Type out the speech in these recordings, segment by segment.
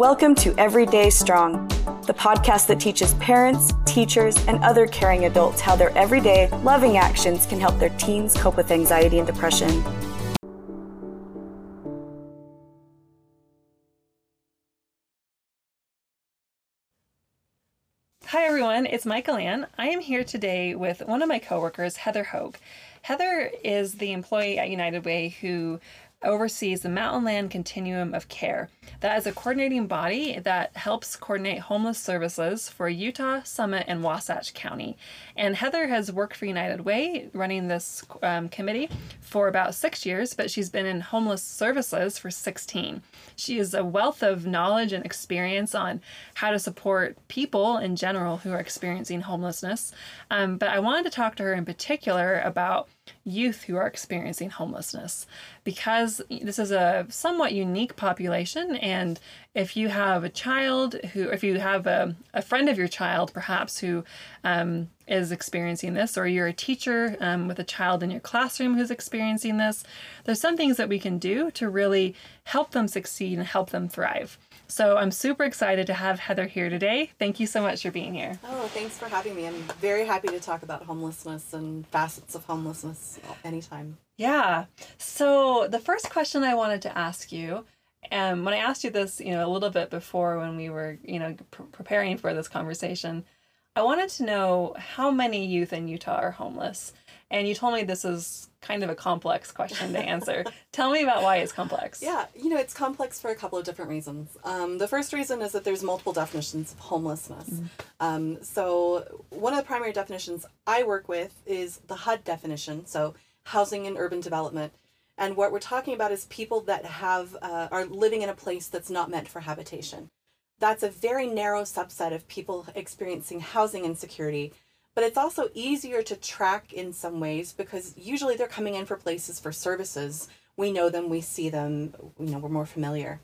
Welcome to Everyday Strong, the podcast that teaches parents, teachers, and other caring adults how their everyday, loving actions can help their teens cope with anxiety and depression. Hi everyone, it's Michael Ann. I am here today with one of my coworkers, Heather Hogue. Heather is the employee at United Way who oversees the Mountain Land Continuum of Care. That is a coordinating body that helps coordinate homeless services for Utah, Summit, and Wasatch County. And Heather has worked for United Way running this um, committee for about six years, but she's been in homeless services for 16. She is a wealth of knowledge and experience on how to support people in general who are experiencing homelessness. Um, but I wanted to talk to her in particular about youth who are experiencing homelessness. Because this is a somewhat unique population and if you have a child who if you have a, a friend of your child perhaps who um, is experiencing this or you're a teacher um, with a child in your classroom who's experiencing this there's some things that we can do to really help them succeed and help them thrive so I'm super excited to have Heather here today. Thank you so much for being here. Oh, thanks for having me. I'm very happy to talk about homelessness and facets of homelessness anytime. Yeah. So the first question I wanted to ask you, and um, when I asked you this, you know, a little bit before when we were, you know, pr- preparing for this conversation, I wanted to know how many youth in Utah are homeless. And you told me this is kind of a complex question to answer. Tell me about why it's complex. Yeah, you know, it's complex for a couple of different reasons. Um, the first reason is that there's multiple definitions of homelessness. Mm-hmm. Um, so, one of the primary definitions I work with is the HUD definition, so housing and urban development. And what we're talking about is people that have uh, are living in a place that's not meant for habitation. That's a very narrow subset of people experiencing housing insecurity but it's also easier to track in some ways because usually they're coming in for places for services. We know them, we see them, you know, we're more familiar.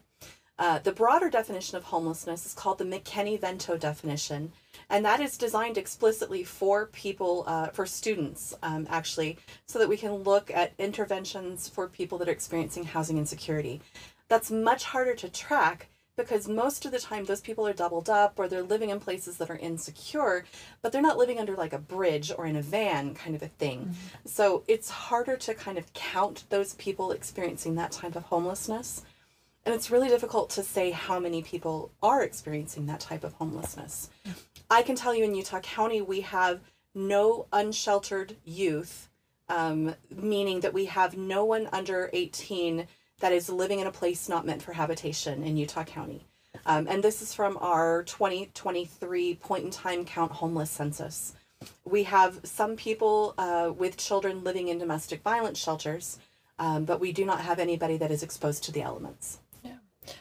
Uh, the broader definition of homelessness is called the McKinney-Vento definition, and that is designed explicitly for people, uh, for students, um, actually, so that we can look at interventions for people that are experiencing housing insecurity. That's much harder to track because most of the time those people are doubled up or they're living in places that are insecure, but they're not living under like a bridge or in a van kind of a thing. Mm-hmm. So it's harder to kind of count those people experiencing that type of homelessness. And it's really difficult to say how many people are experiencing that type of homelessness. I can tell you in Utah County, we have no unsheltered youth, um, meaning that we have no one under 18 that is living in a place not meant for habitation in Utah County. Um, and this is from our 2023 point in time count homeless census. We have some people uh, with children living in domestic violence shelters, um, but we do not have anybody that is exposed to the elements. Yeah.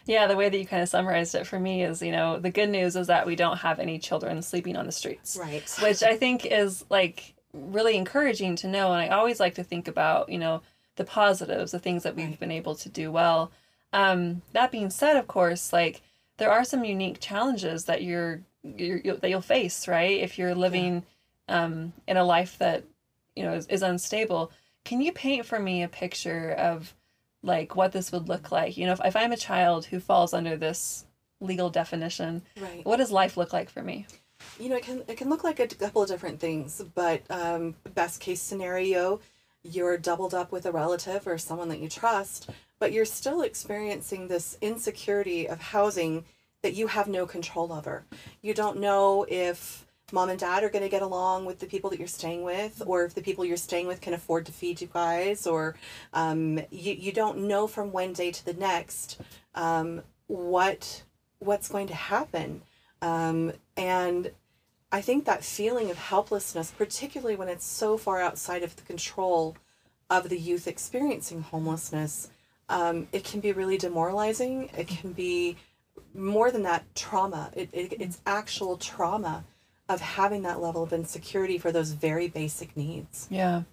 Yeah, the way that you kind of summarized it for me is, you know, the good news is that we don't have any children sleeping on the streets. Right. Which I think is like really encouraging to know. And I always like to think about, you know, the positives, the things that we've been able to do well. Um, that being said, of course, like there are some unique challenges that you're, you're, you that you'll face, right? If you're living um, in a life that you know is, is unstable. Can you paint for me a picture of like what this would look like? You know, if, if I'm a child who falls under this legal definition, right. what does life look like for me? You know, it can it can look like a couple of different things, but um, best case scenario, you're doubled up with a relative or someone that you trust, but you're still experiencing this insecurity of housing that you have no control over. You don't know if mom and dad are going to get along with the people that you're staying with, or if the people you're staying with can afford to feed you guys, or um, you, you don't know from one day to the next um, what what's going to happen. Um, and I think that feeling of helplessness, particularly when it's so far outside of the control of the youth experiencing homelessness, um, it can be really demoralizing. It can be more than that trauma. It, it, it's actual trauma of having that level of insecurity for those very basic needs. Yeah.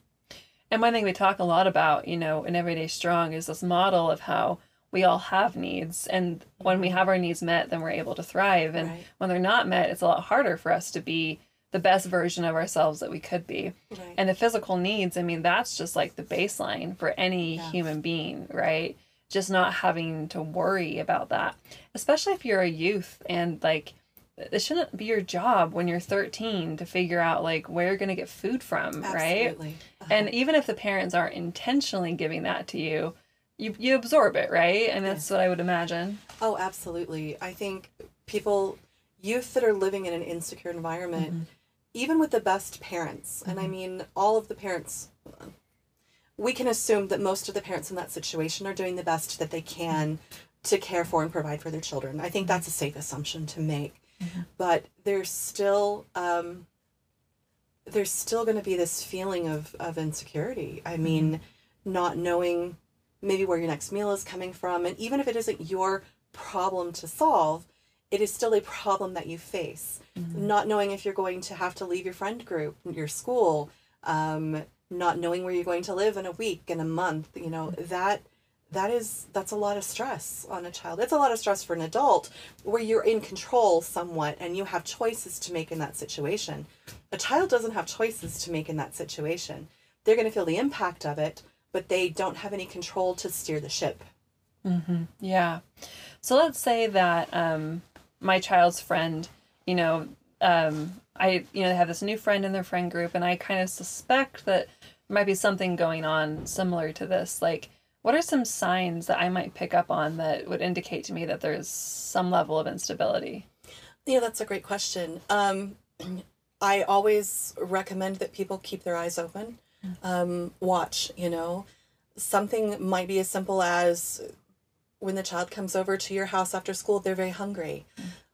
And one thing we talk a lot about, you know, in Everyday Strong is this model of how we all have needs and when we have our needs met then we're able to thrive and right. when they're not met it's a lot harder for us to be the best version of ourselves that we could be right. and the physical needs i mean that's just like the baseline for any yeah. human being right just not having to worry about that, especially if you're a youth and like it shouldn't be your job when you're 13 to figure out like where you're going to get food from, right? Uh-huh. And even if the parents aren't intentionally giving that to you, you you absorb it, right? And that's what I would imagine. Oh, absolutely. I think people, youth that are living in an insecure environment, mm-hmm. even with the best parents, and I mm-hmm. mean all of the parents, we can assume that most of the parents in that situation are doing the best that they can to care for and provide for their children. I think that's a safe assumption to make. Mm-hmm. But there's still, um, there's still going to be this feeling of, of insecurity. I mean, not knowing maybe where your next meal is coming from. And even if it isn't your problem to solve, it is still a problem that you face. Not knowing if you're going to have to leave your friend group, your school, um, not knowing where you're going to live in a week, in a month, you know, that that is that's a lot of stress on a child. It's a lot of stress for an adult where you're in control somewhat and you have choices to make in that situation. A child doesn't have choices to make in that situation. They're going to feel the impact of it, but they don't have any control to steer the ship. Hmm. Yeah. So let's say that um, my child's friend, you know, um, I you know they have this new friend in their friend group, and I kind of suspect that there might be something going on similar to this. Like, what are some signs that I might pick up on that would indicate to me that there's some level of instability? Yeah, that's a great question. Um, I always recommend that people keep their eyes open. Um, watch, you know, something might be as simple as when the child comes over to your house after school, they're very hungry.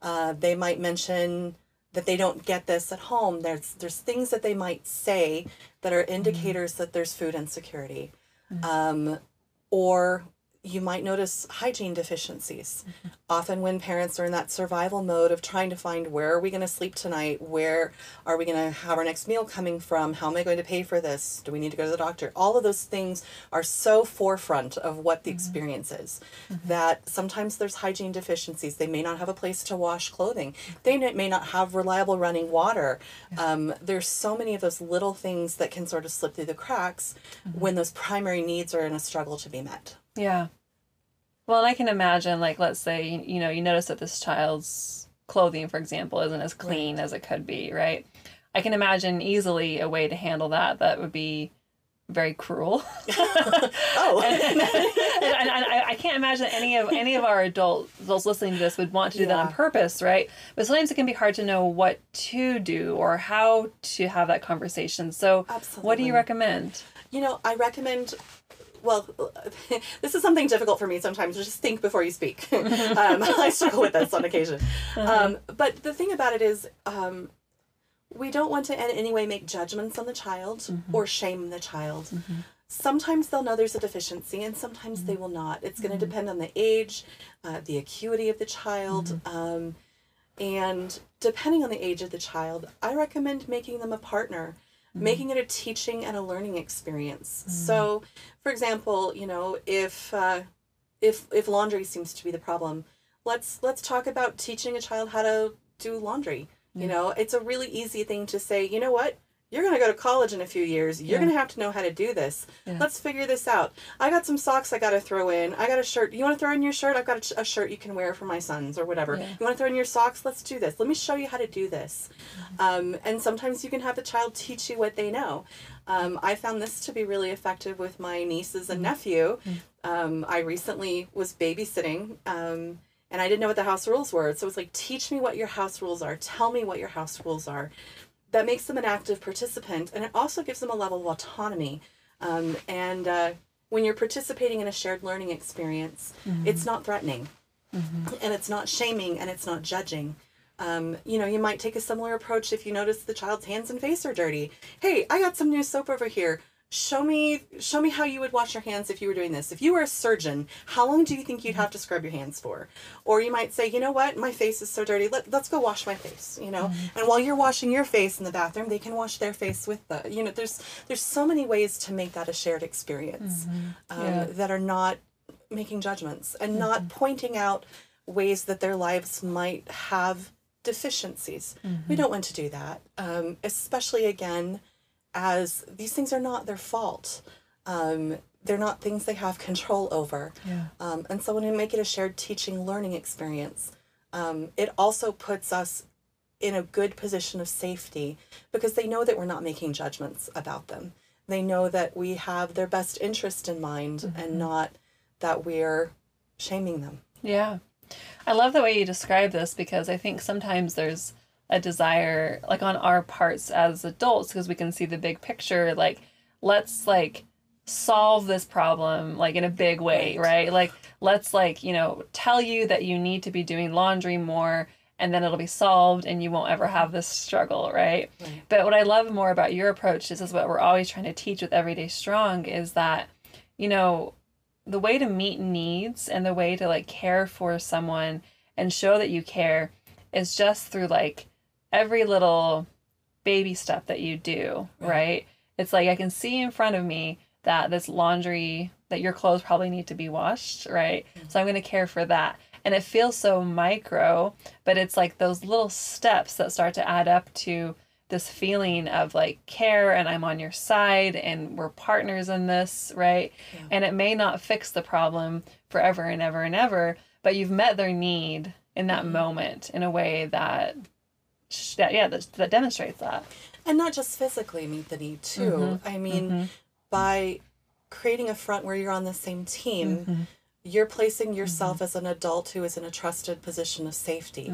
Uh, they might mention that they don't get this at home. There's there's things that they might say that are indicators that there's food insecurity, um, or you might notice hygiene deficiencies. Mm-hmm. Often, when parents are in that survival mode of trying to find where are we going to sleep tonight, where are we going to have our next meal coming from, how am I going to pay for this, do we need to go to the doctor? All of those things are so forefront of what the mm-hmm. experience is mm-hmm. that sometimes there's hygiene deficiencies. They may not have a place to wash clothing, they may not have reliable running water. Um, there's so many of those little things that can sort of slip through the cracks when those primary needs are in a struggle to be met. Yeah. Well, and I can imagine, like, let's say, you, know, you notice that this child's clothing, for example, isn't as clean as it could be, right? I can imagine easily a way to handle that that would be very cruel. Oh, and, and, and I, I can't imagine any of any of our adults those listening to this would want to do that on purpose, right? But sometimes it can be hard to know what to do or how to have that conversation. So, what do you recommend? You know, I recommend. Well, this is something difficult for me sometimes. Just think before you speak. um, I struggle with this on occasion. Um, but the thing about it is, um, we don't want to in any way make judgments on the child or shame the child. Sometimes they'll know there's a deficiency, and sometimes they will not. It's going to depend on the age, uh, the acuity of the child. Um, and depending on the age of the child, I recommend making them a partner, making it a teaching and a learning experience. So, for example, you know, if uh, if if laundry seems to be the problem, let's let's talk about teaching a child how to do laundry. You know, it's a really easy thing to say, you know what? You're going to go to college in a few years. You're Yeah. going to have to know how to do this. Yeah. Let's figure this out. I got some socks I got to throw in. I got a shirt. You want to throw in your shirt? I've got a, a shirt you can wear for my sons or whatever. Yeah. You want to throw in your socks? Let's do this. Let me show you how to do this. Um, and sometimes you can have the child teach you what they know. Um, I found this to be really effective with my nieces and nephew. Um, I recently was babysitting. Um, and I didn't know what the house rules were. So it's like, teach me what your house rules are. Tell me what your house rules are. That makes them an active participant, and it also gives them a level of autonomy. Um, and uh, when you're participating in a shared learning experience, it's not threatening, and it's not shaming, and it's not judging. Um, you know, you might take a similar approach if you notice the child's hands and face are dirty. Hey, I got some new soap over here. Show me, show me how you would wash your hands if you were doing this. If you were a surgeon, how long do you think you'd have to scrub your hands for? Or you might say, you know what, my face is so dirty. Let, let's go wash my face. You know, and while you're washing your face in the bathroom, they can wash their face with the. You know, there's there's so many ways to make that a shared experience um, Yeah. that are not making judgments and not pointing out ways that their lives might have deficiencies. We don't want to do that, um, especially again, as these things are not their fault. Um, they're not things they have control over. Yeah. Um, and so when we make it a shared teaching learning experience, um, it also puts us in a good position of safety because they know that we're not making judgments about them. They know that we have their best interest in mind and not that we're shaming them. Yeah. I love the way you describe this because I think sometimes there's a desire like on our parts as adults because we can see the big picture like let's like solve this problem like in a big way, right? Like let's like, you know, tell you that you need to be doing laundry more and then it'll be solved and you won't ever have this struggle, right? Right. But what I love more about your approach, this is what we're always trying to teach with Everyday Strong, is that, you know, the way to meet needs and the way to like care for someone and show that you care is just through like every little baby step that you do, right? It's like I can see in front of me that this laundry that your clothes probably need to be washed, right? Mm-hmm. So I'm going to care for that. And it feels so micro, but it's like those little steps that start to add up to this feeling of like care and I'm on your side and we're partners in this, right? And it may not fix the problem forever and ever and ever, but you've met their need in that mm-hmm. moment in a way that, that yeah, that, that demonstrates that. and not just physically meet the need too mm-hmm. i mean mm-hmm. by creating a front where you're on the same team mm-hmm. you're placing yourself as an adult who is in a trusted position of safety.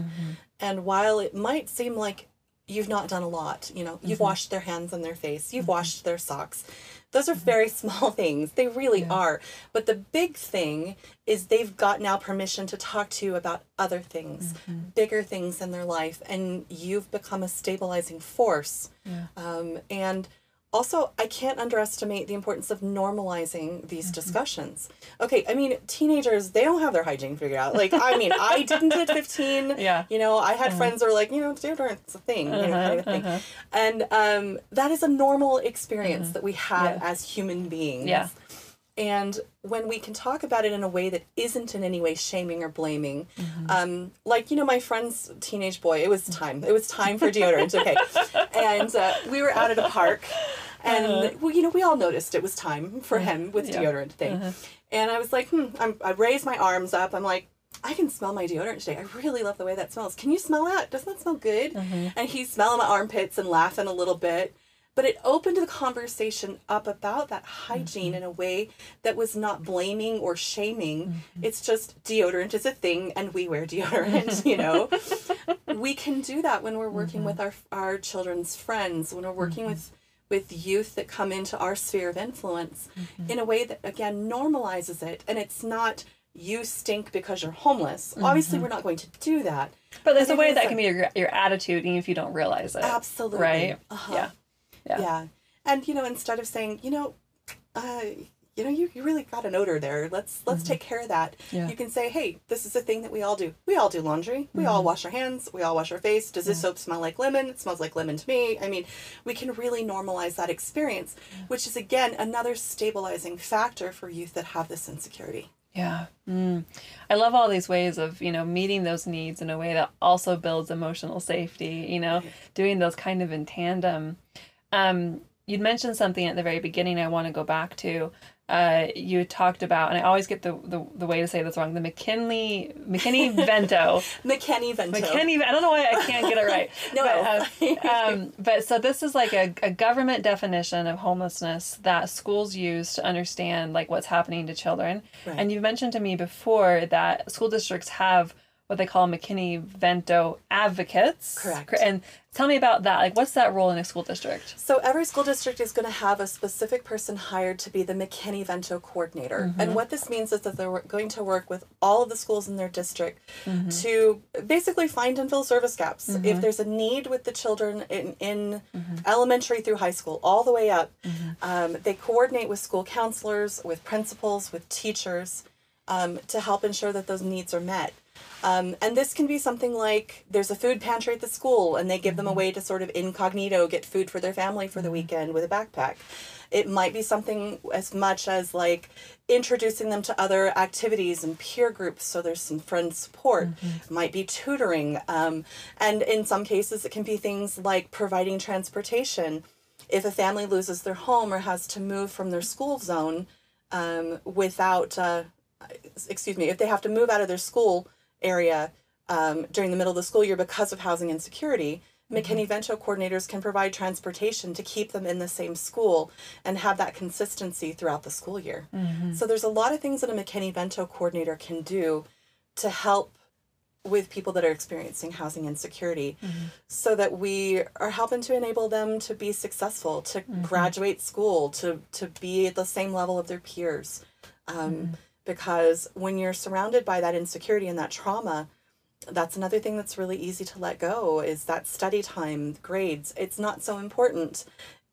And while it might seem like you've not done a lot you know you've washed their hands and their face you've washed their socks those are very small things. They really are. But the big thing is they've got now permission to talk to you about other things bigger things in their life and you've become a stabilizing force. Um, and also i can't underestimate the importance of normalizing these discussions okay i mean teenagers they don't have their hygiene figured out like i mean i didn't at 15 Yeah. you know i had friends that were like you know deodorant's a thing you know kind of thing and um, that is a normal experience that we have Yeah. as human beings Yeah. and when we can talk about it in a way that isn't in any way shaming or blaming, Mm-hmm. um, like you know, my friend's teenage boy, it was time. It was time for deodorant. Okay, and uh, we were out at a park, and well, you know, we all noticed it was time for him with Uh-huh. Yeah. Uh-huh. deodorant thing, and I was like, hmm. I'm, I raised my arms up. I'm like. I can smell my deodorant today. I really love the way that smells. Can you smell that? Doesn't that smell good? Mm-hmm. And he's smelling my armpits and laughing a little bit but it opened the conversation up about that hygiene Mm-hmm. in a way that was not blaming or shaming Mm-hmm. it's just deodorant is a thing and we wear deodorant you know we can do that when we're working Mm-hmm. with our our children's friends when we're working with with youth that come into our sphere of influence Mm-hmm. in a way that again normalizes it and it's not you stink because you're homeless obviously we're not going to do that Mm-hmm. But there's a way that a- can be your, your attitude even if you don't realize it. Absolutely. Right? Uh-huh. Yeah. Yeah. Yeah. And you know, instead of saying, you know, uh, you know, you, you really got an odor there. Let's let's take care of that. Mm-hmm. Yeah. You can say, hey, this is a thing that we all do. We all do laundry. We Mm-hmm. all wash our hands. We all wash our face. Does this soap smell like lemon? It smells like lemon to me. I mean, we can really normalize that experience, which is again another stabilizing factor for youth that have this insecurity. Yeah. Mm. I love all these ways of, you know, meeting those needs in a way that also builds emotional safety, you know, doing those kind of in tandem. Um, you'd mentioned something at the very beginning I want to go back to. Uh, you talked about, and I always get the, the, the way to say this wrong, the McKinley, McKinney Vento. McKenny Vento. McKinney, I don't know why I can't get it right. No. But, um, um, but so this is like a, a government definition of homelessness that schools use to understand like what's happening to children. Right. And you've mentioned to me before that school districts have what they call McKinney Vento advocates. Correct. And tell me about that. Like, what's that role in a school district? So every school district is going to have a specific person hired to be the McKinney Vento coordinator. Mm-hmm. And what this means is that they're going to work with all of the schools in their district mm-hmm. to basically find and fill service gaps. Mm-hmm. If there's a need with the children in, in elementary through high school, all the way up, um, they coordinate with school counselors, with principals, with teachers um, to help ensure that those needs are met. Um, and this can be something like there's a food pantry at the school and they give them a way to sort of incognito get food for their family for the weekend with a backpack. It might be something as much as like introducing them to other activities and peer groups so there's some friend support. Might be tutoring. Um, and in some cases, it can be things like providing transportation. If a family loses their home or has to move from their school zone, um, without, uh, excuse me, if they have to move out of their school area um, during the middle of the school year because of housing insecurity, mm-hmm. McKinney-Vento coordinators can provide transportation to keep them in the same school and have that consistency throughout the school year. Mm-hmm. So there's a lot of things that a McKinney-Vento coordinator can do to help with people that are experiencing housing insecurity mm-hmm. so that we are helping to enable them to be successful to graduate school to to be at the same level of their peers. Um, because when you're surrounded by that insecurity and that trauma that's another thing that's really easy to let go is that study time grades it's not so important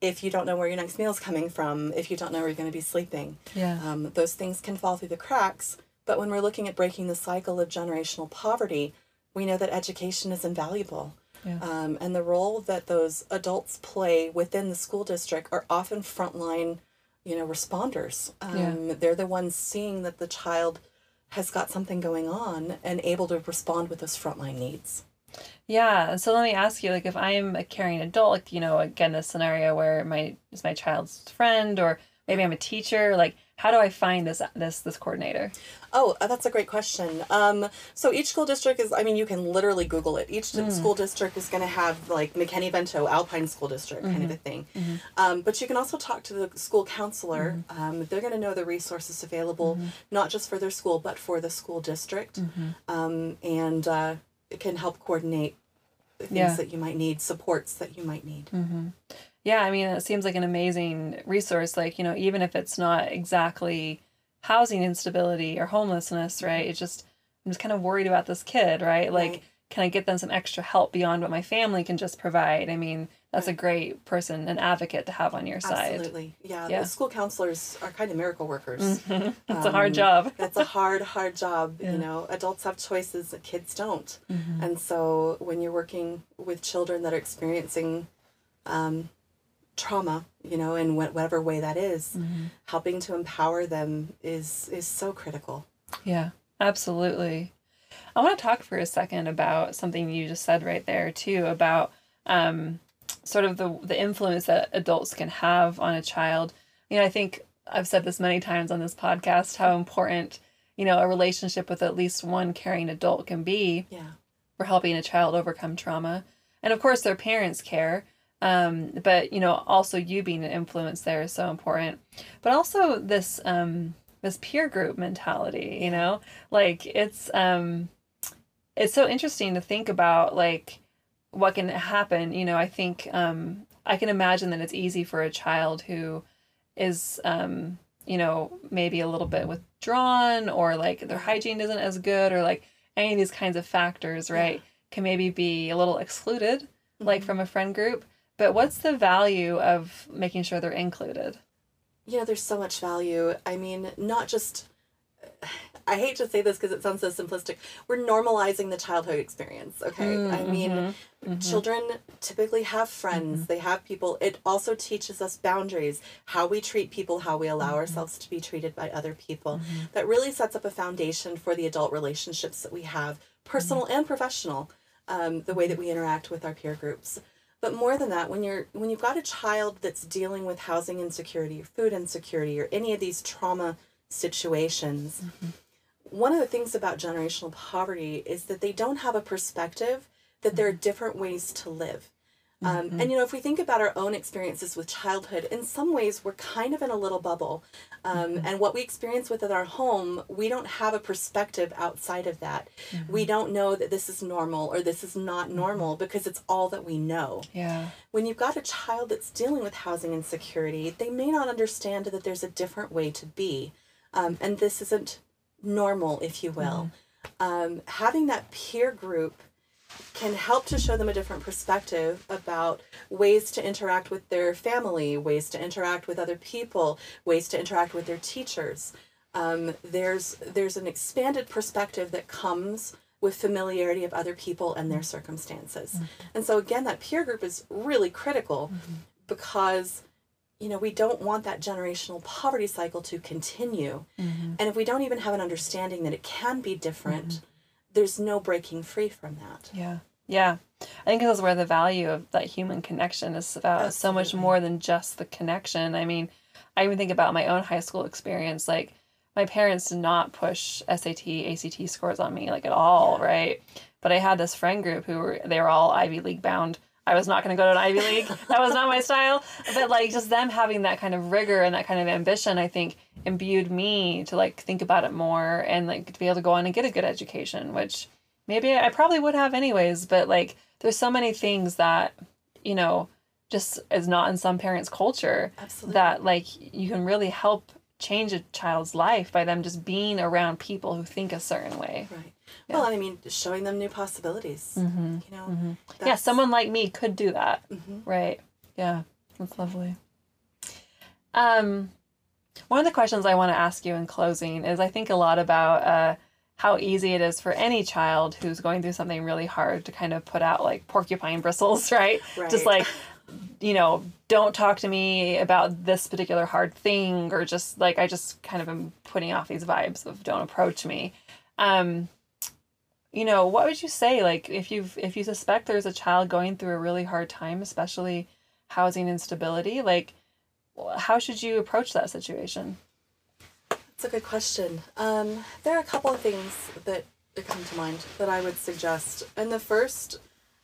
if you don't know where your next meal's coming from if you don't know where you're going to be sleeping Yeah. um, those things can fall through the cracks but when we're looking at breaking the cycle of generational poverty we know that education is invaluable Yeah. um, and the role that those adults play within the school district are often frontline you know responders um, they're the ones seeing that the child has got something going on and able to respond with those frontline needs Yeah. So let me ask you, like, if I'm a caring adult, like, you know, again, a scenario where my is my child's friend, or maybe I'm a teacher, like, how do I find this this this coordinator? Oh, uh, that's a great question. Um, so each school district is, I mean, you can literally Google it. Each di- school district is going to have like McKinney Vento, Alpine School District kind of a thing. Um, but you can also talk to the school counselor. Um, they're going to know the resources available, not just for their school, but for the school district. Um, and uh, it can help coordinate the things Yeah. that you might need, supports that you might need. Yeah, I mean, it seems like an amazing resource. Like, you know, even if it's not exactly housing instability or homelessness, right? It's just, I'm just kind of worried about this kid, right? Like, Right. can I get them some extra help beyond what my family can just provide? I mean, that's a great person, an advocate to have on your side. Absolutely. Yeah, Yeah. The school counselors are kind of miracle workers. It's a hard Um, job. It's a hard, hard job. Yeah. You know, adults have choices that kids don't. Mm-hmm. And so when you're working with children that are experiencing um, trauma, you know, in wh- whatever way that is, Mm-hmm. helping to empower them is is so critical. Yeah, absolutely. I want to talk for a second about something you just said right there too about um, sort of the the influence that adults can have on a child. You know, I think I've said this many times on this podcast how important you know a relationship with at least one caring adult can be Yeah. for helping a child overcome trauma, and of course their parents care. Um, but you know, also you being an influence there is so important. But also this um, this peer group mentality, you know, like it's um, it's so interesting to think about like what can happen. You know, I think um, I can imagine that it's easy for a child who is um, you know maybe a little bit withdrawn or like their hygiene isn't as good or like any of these kinds of factors, right? Can maybe be a little excluded, like from a friend group. But what's the value of making sure they're included? You know, there's so much value. I mean, not just. I hate to say this because it sounds so simplistic. We're normalizing the childhood experience, okay? Mm, I mean, mm-hmm, mm-hmm. children typically have friends, mm-hmm. they have people. It also teaches us boundaries, how we treat people, how we allow ourselves to be treated by other people. That really sets up a foundation for the adult relationships that we have, personal and professional, um, the way that we interact with our peer groups. But more than that, when you're when you've got a child that's dealing with housing insecurity or food insecurity or any of these trauma situations, mm-hmm. one of the things about generational poverty is that they don't have a perspective that there are mm-hmm. different ways to live. Um, And you know, if we think about our own experiences with childhood, in some ways we're kind of in a little bubble. Um, And what we experience within our home, we don't have a perspective outside of that. We don't know that this is normal or this is not normal because it's all that we know Yeah. when you've got a child that's dealing with housing insecurity, they may not understand that there's a different way to be. Um, and this isn't normal, if you will. Um, having that peer group can help to show them a different perspective about ways to interact with their family, ways to interact with other people, ways to interact with their teachers. Um, there's there's an expanded perspective that comes with familiarity of other people and their circumstances. Mm-hmm. And so again, that peer group is really critical mm-hmm. because you know we don't want that generational poverty cycle to continue. Mm-hmm. And if we don't even have an understanding that it can be different, there's no breaking free from that. Yeah. Yeah. I think this is where the value of that human connection is about so much more than just the connection. I mean, I even think about my own high school experience. Like my parents did not push SAT, ACT scores on me like at all, yeah. right? But I had this friend group who were they were all Ivy League bound. I was not going to go to an Ivy League. that was not my style. But like just them having that kind of rigor and that kind of ambition, I think imbued me to like think about it more and like to be able to go on and get a good education, which maybe I probably would have anyways. But like there's so many things that you know just is not in some parents' culture Absolutely. that like you can really help change a child's life by them just being around people who think a certain way. Right. Yeah. Well, I mean, showing them new possibilities. Mm-hmm. You know. Mm-hmm. Yeah, someone like me could do that. Mm-hmm. Right. Yeah, that's lovely. Um, one of the questions I want to ask you in closing is I think a lot about uh, how easy it is for any child who's going through something really hard to kind of put out like porcupine bristles, right? right. Just like you know, don't talk to me about this particular hard thing, or just like I just kind of am putting off these vibes of don't approach me. Um, you know, what would you say like if you've if you suspect there's a child going through a really hard time, especially housing instability, like how should you approach that situation? That's a good question. Um, there are a couple of things that come to mind that I would suggest, and the first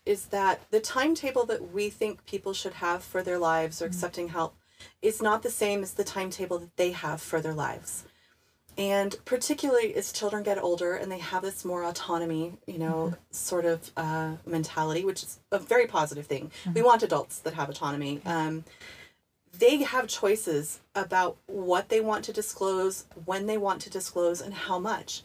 is that the timetable that we think people should have for their lives or mm-hmm. accepting help is not the same as the timetable that they have for their lives. And particularly as children get older and they have this more autonomy, you know, mm-hmm. sort of uh, mentality, which is a very positive thing. Mm-hmm. We want adults that have autonomy. Um, they have choices about what they want to disclose, when they want to disclose, and how much.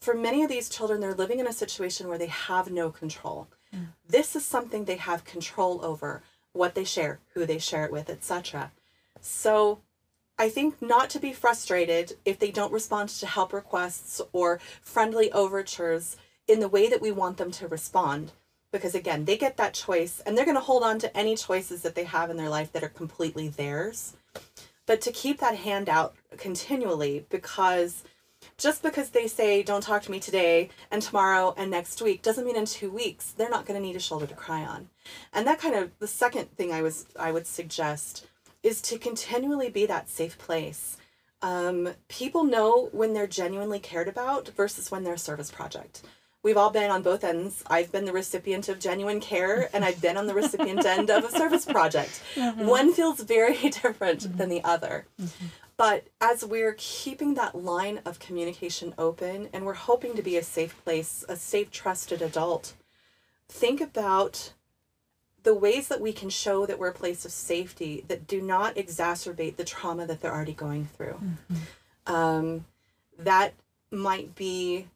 For many of these children, they're living in a situation where they have no control. Mm. This is something they have control over what they share, who they share it with, etc. So I think not to be frustrated if they don't respond to help requests or friendly overtures in the way that we want them to respond. Because again, they get that choice and they're going to hold on to any choices that they have in their life that are completely theirs. But to keep that hand out continually because just because they say don't talk to me today and tomorrow and next week doesn't mean in two weeks they're not going to need a shoulder to cry on and that kind of the second thing i was i would suggest is to continually be that safe place um, people know when they're genuinely cared about versus when they're a service project we've all been on both ends i've been the recipient of genuine care and i've been on the recipient end of a service project mm-hmm. one feels very different mm-hmm. than the other mm-hmm. But as we're keeping that line of communication open and we're hoping to be a safe place, a safe, trusted adult, think about the ways that we can show that we're a place of safety that do not exacerbate the trauma that they're already going through. Mm-hmm. Um, that might be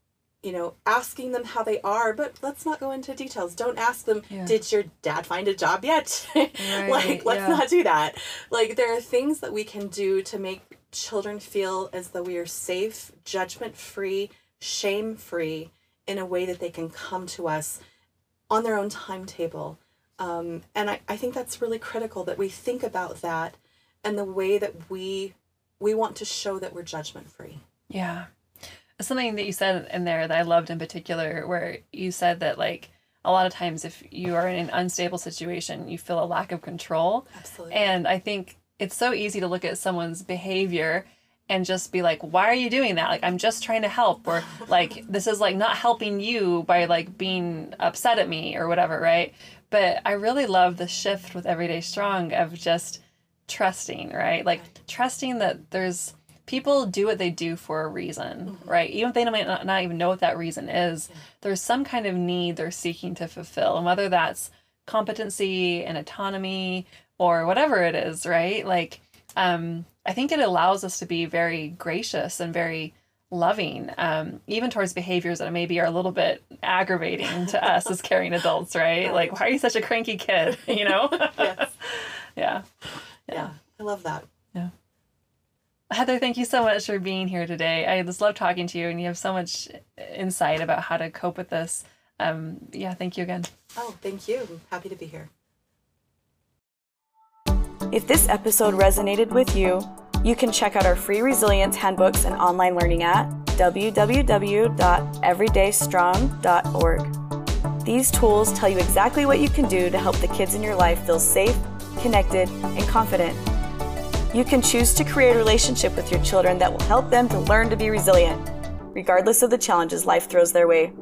you know, asking them how they are, but let's not go into details. Don't ask them, yeah. did your dad find a job yet? Right, like, let's yeah. not do that. Like, there are things that we can do to make children feel as though we are safe, judgment free, shame free in a way that they can come to us on their own timetable. Um, and I, I think that's really critical that we think about that and the way that we we want to show that we're judgment free. Yeah something that you said in there that I loved in particular, where you said that like a lot of times if you are in an unstable situation, you feel a lack of control. Absolutely. And I think it's so easy to look at someone's behavior and just be like, why are you doing that? Like, I'm just trying to help, or like, this is like not helping you by like being upset at me or whatever, right? But I really love the shift with Everyday Strong of just trusting, right? Like, trusting that there's people do what they do for a reason, mm-hmm. right? Even if they might not, not even know what that reason is, yeah. there's some kind of need they're seeking to fulfill. And whether that's competency and autonomy or whatever it is, right? Like, um, I think it allows us to be very gracious and very loving, um, even towards behaviors that maybe are a little bit aggravating to us as caring adults, right? Like, why are you such a cranky kid? You know? yes. yeah. yeah. Yeah. I love that. Yeah. Heather, thank you so much for being here today. I just love talking to you, and you have so much insight about how to cope with this. Um, yeah, thank you again. Oh, thank you. I'm happy to be here. If this episode resonated with you, you can check out our free resilience handbooks and online learning at www.everydaystrong.org. These tools tell you exactly what you can do to help the kids in your life feel safe, connected, and confident You can choose to create a relationship with your children that will help them to learn to be resilient, regardless of the challenges life throws their way.